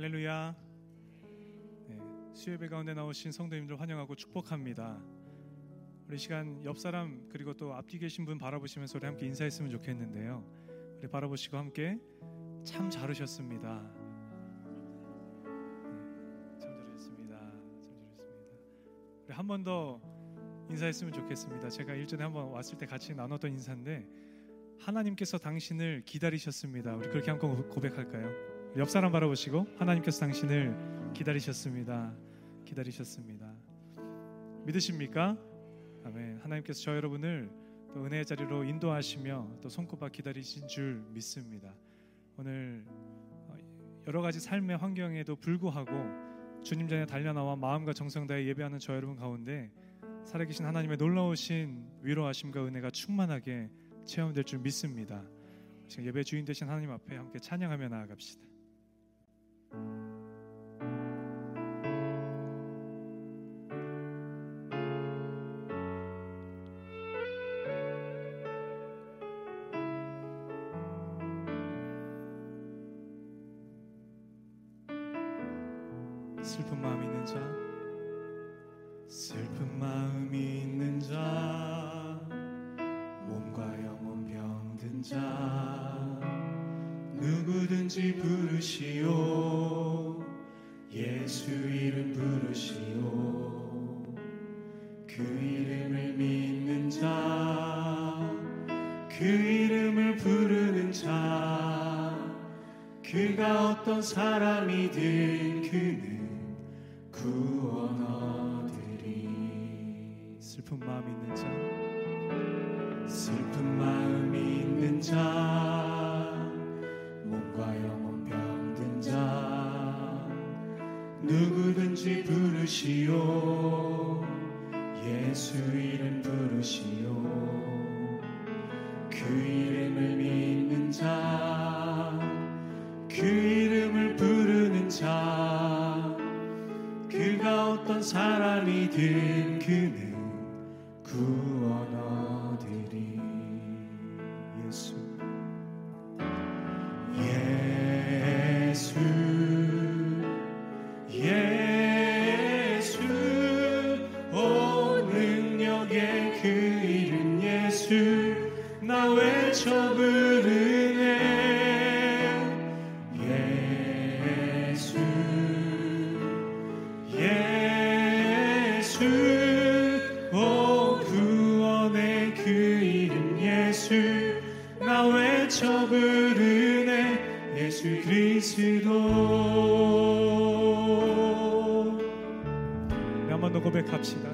할렐루야. 네, 수요예배 가운데 나오신 성도님들 환영하고 축복합니다. 우리 시간 옆 사람 그리고 또 앞뒤 계신 분 바라보시면서 우리 함께 인사했으면 좋겠는데요. 우리 바라보시고 함께 참 잘하셨습니다. 네, 참 잘하셨습니다. 참 잘하셨습니다. 우리 한 번 더 인사했으면 좋겠습니다. 제가 일전에 한번 왔을 때 같이 나눴던 인사인데 하나님께서 당신을 기다리셨습니다. 우리 그렇게 한번 고백할까요? 옆 사람 바라보시고 하나님께서 당신을 기다리셨습니다. 기다리셨습니다. 믿으십니까? 아멘. 하나님께서 저 여러분을 또 은혜의 자리로 인도하시며 또 손꼽아 기다리신 줄 믿습니다. 오늘 어, 여러 가지 삶의 환경에도 불구하고 주님 전에 달려나와 마음과 정성 다해 예배하는 저 여러분 가운데 살아계신 하나님의 놀라우신 위로하심과 은혜가 충만하게 체험될 줄 믿습니다. 지금 예배 주인 되신 하나님 앞에 함께 찬양하며 나아갑시다. 슬픈 마음 있는 자 슬픈 마음 있 누구든지 부르시오. 예수 이름 부르시오. 그 이름을 믿는 자 그 이름을 부르는 자 그가 어떤 사람이든 그는 구원 얻으리. 슬픈 마음 있는 자 부르시오. 예수 이름 부르시오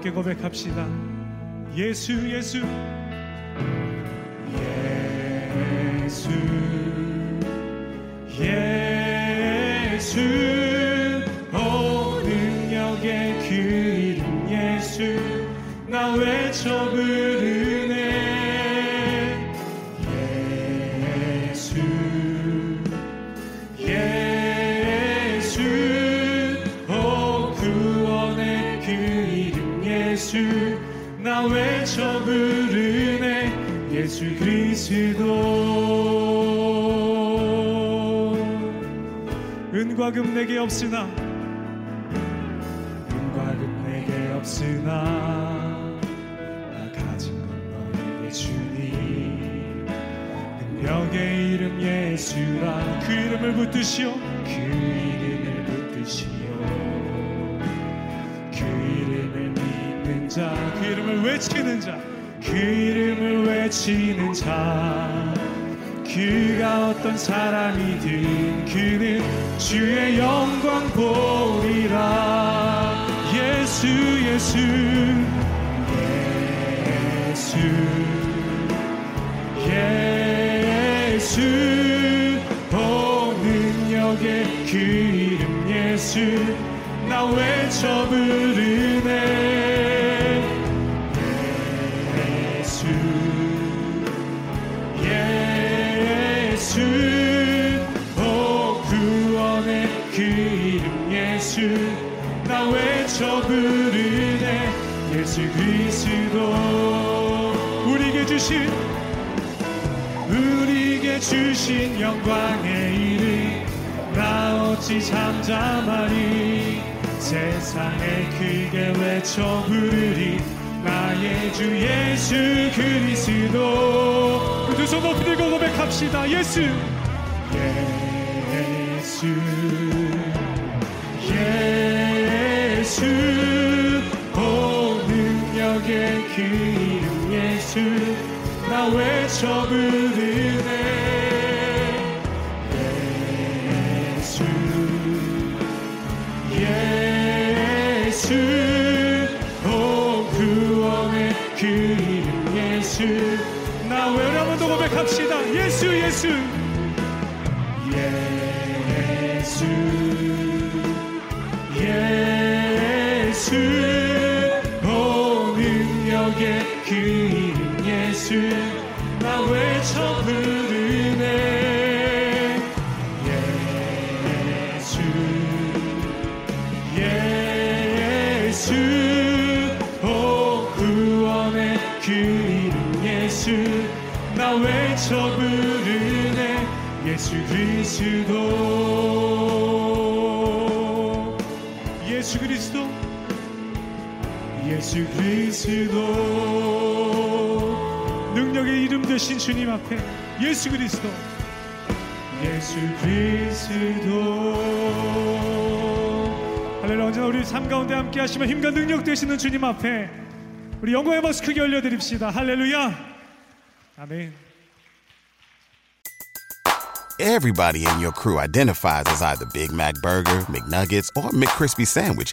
함께 고백합시다. 예수 예수. 예수. 예수 은과 금 내게 없으나. 은과 금 내게 없으나. 나 가진 건 너에게 주니. 능력의 이름 예수라. 그 이름을 붙드시오. 그 이름을 붙드시오. 그 이름을 믿는 자 그 이름을 외치는 자그 이름을 외치는 자 그가 어떤 사람이든 그는 주의 영광 보리라. 예수 예수 예수 예수. 오 능력 능력의 그 이름 예수. 나 외쳐 부르네 예수 그리스도 우리에게 주신 우리에게 주신 영광의 이름 나 어찌 잠잠하리 세상에 크게 외쳐 부르리. 나의 주 예수 그리스도. 두손 높이 들고 고백합시다. 예수. 예수. 예수 그 이름 예수 나 외쳐 부르네 예수. 예수 오 구원의 그 이름 예수. 나 외려 한번 더 고백합시다 예수. 예수 예수. 예수 오 능력의 그 이름 예수 나 외쳐 부르네. 예수 예수 오 구원의 그 이름 예수 나 외쳐 부르네. 예수 그리스도 예수 그리스도. 능력의 이름 되신 주님 앞에 예수 그리스도. 예수 그리스도. 할렐루야 언제나 우리 삶 가운데 함께 하시며 힘과 능력 되시는 주님 앞에 우리 영광의 박수 크게 올려드립시다. 할렐루야. 아멘. Everybody in your crew identifies as either Big Mac Burger, McNuggets, or McCrispy Sandwich.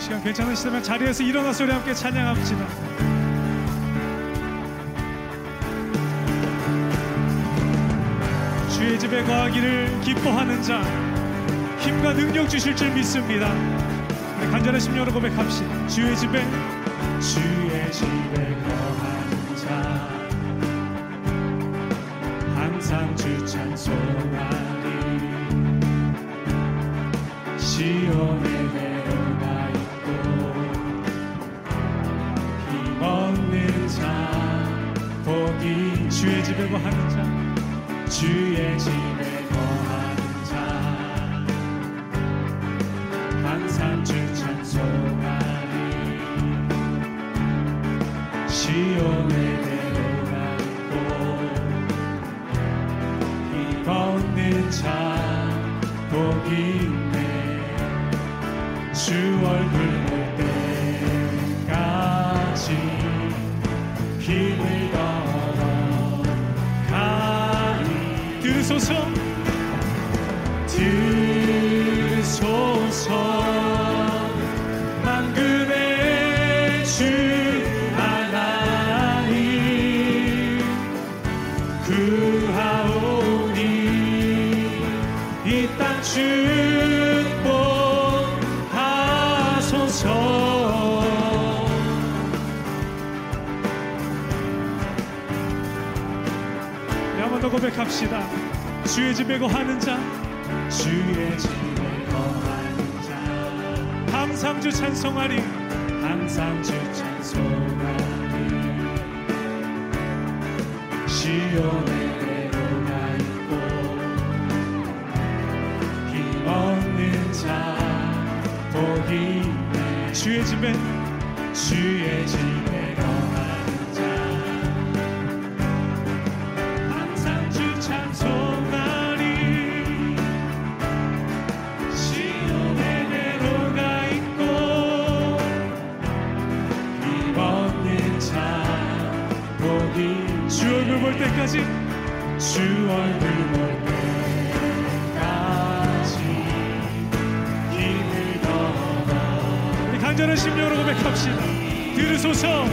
시간 괜찮으시다면 자리에서 일어나서 우리 함께 찬양합시다. 주의 집에 거하기를 기뻐하는 자 힘과 능력 주실 줄 믿습니다. 우리 간절한 심령으로 고백합시다. 주의 집에 주의 집에 거하는 자. 항상 주 찬송하리. 시온에 주의 집에 거하는 자 주의 집에 거하는 자. 항상 주 찬송하리. 시온에 내려가 있고. 힘없는 자 복이 있네. 주 얼굴 볼 때까지 힘을 들으소서. 들으소서. 만금의 주 하나님. 구하오니 이 땅 축복하소서. 고백합시다 주의 집에 거하는 자 주의 집에 거하는 자. 항상 주 찬송하리. 항상 주 찬송하리. 시온에 내려가 있고 힘없는 자 복이 주의 집에 주의 집 때까지 주 얼굴 볼 때까지 힘을 더하 우리 간절한 심령으로 고백합시다. 들으소서.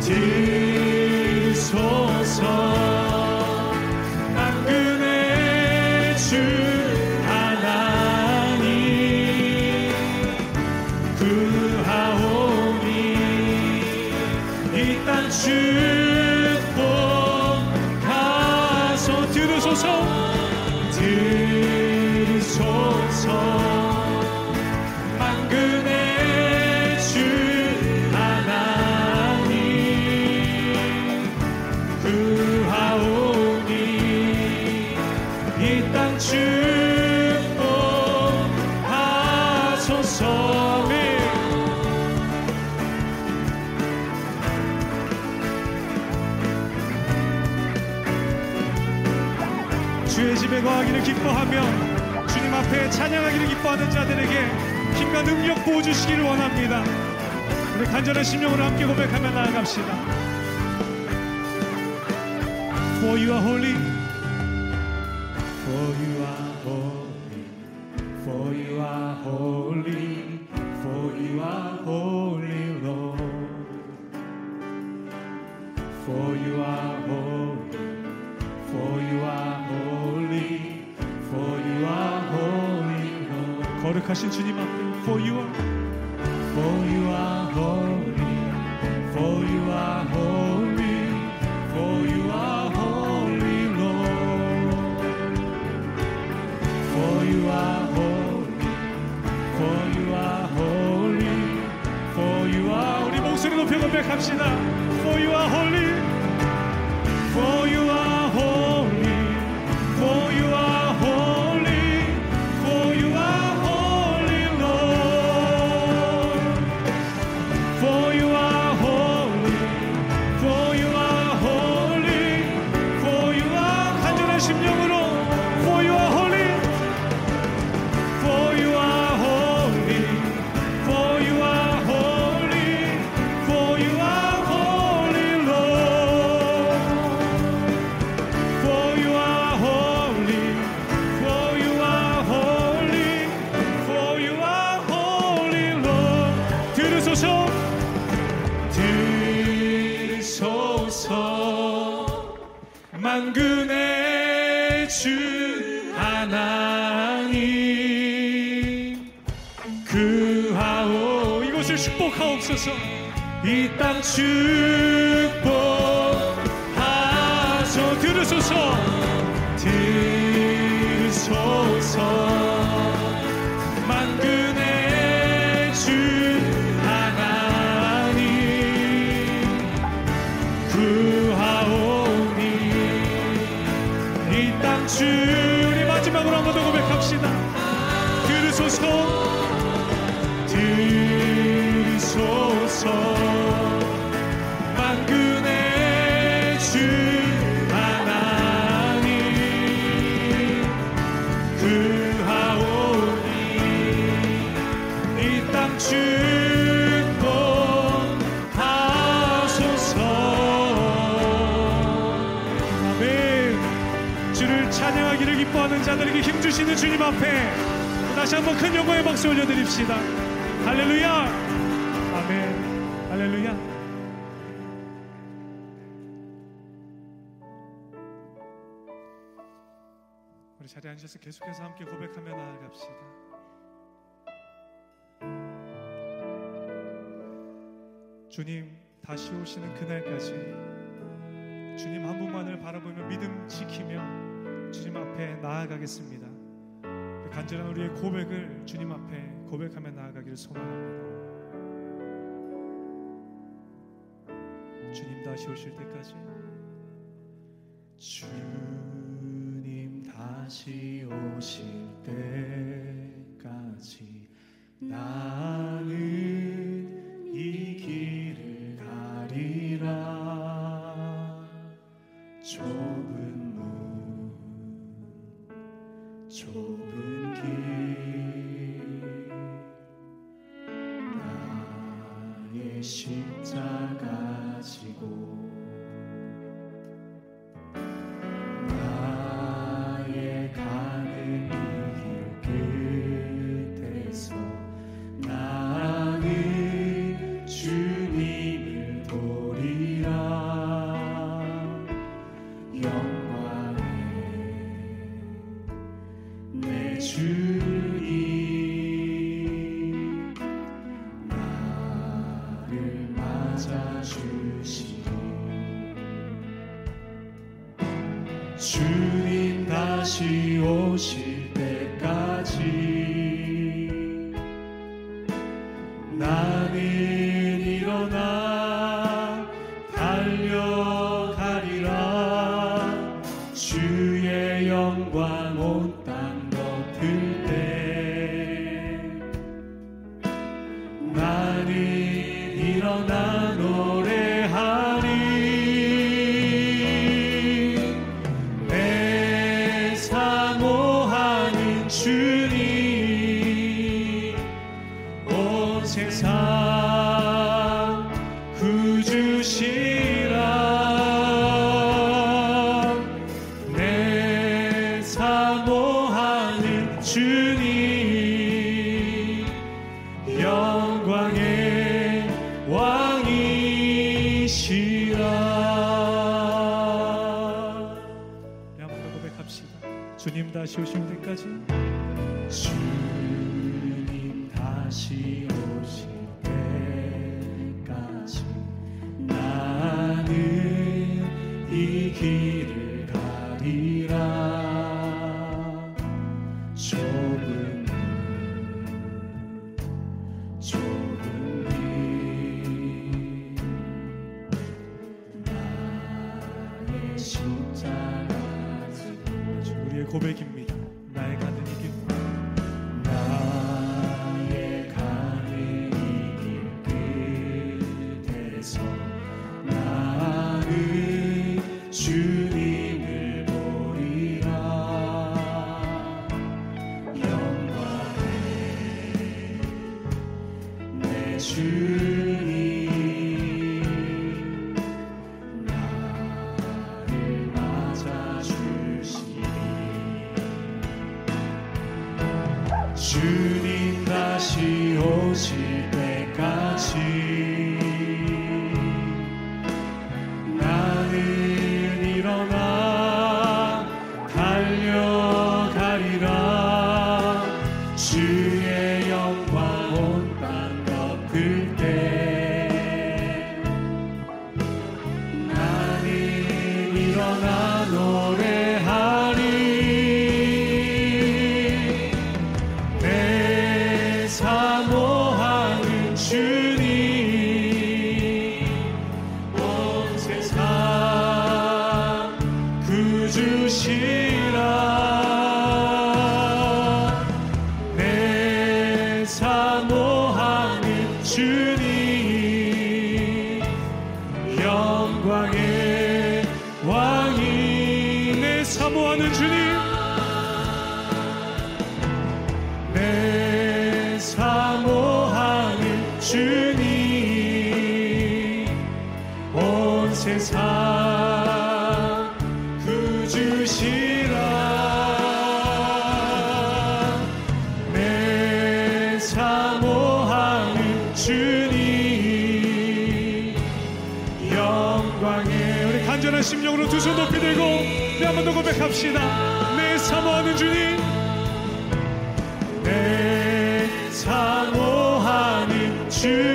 들으소서 기뻐하며 찬양하기를 기뻐하는 자들에게 힘과 능력 부어주시기를 원합니다. 우리 간절한 심령으로 함께 고백하며 나아갑시다. For you are holy, for you are holy, for you are holy, for you are holy, Lord. For you are holy, 거룩하신 주님 앞에 For you are, For you are holy, For you are holy, For you are holy, Lord. For you are holy, For you are holy, For you are 우리 목소리 높여 고백합시다. For you are holy, 주 하나님 구하오니 이땅주 우리 마지막으로 한 번 더 고백합시다. 들으소서 자들에게 힘주시는 주님 앞에 다시 한번 큰 영광의 박수 올려드립시다. 할렐루야! 아멘. 할렐루야! 우리 자리에 앉아서 계속해서 함께 고백하며 나아갑시다. 주님 다시 오시는 그날까지 주님 한 분만을 바라보며 믿음 지키며 앞에 나아가겠습니다. 그 간절한 우리의 고백을 주님 앞에 고백하며 나아가기를 소망합니다. 주님 다시 오실 때까지 주님 다시 오실 때까지 나는 이 길을 가리라 좁 십자 가 지고 しを知 Sure. 세상 구주시라. 내 사모하는 주님 영광에 우리 간절한 심령으로 두 손 높이 들고 네, 한번 더 고백합시다. 내 사모하는 주님 내 사모하는 주님.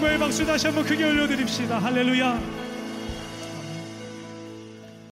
영광의 박수 다시 한번 크게 올려드립시다. 할렐루야.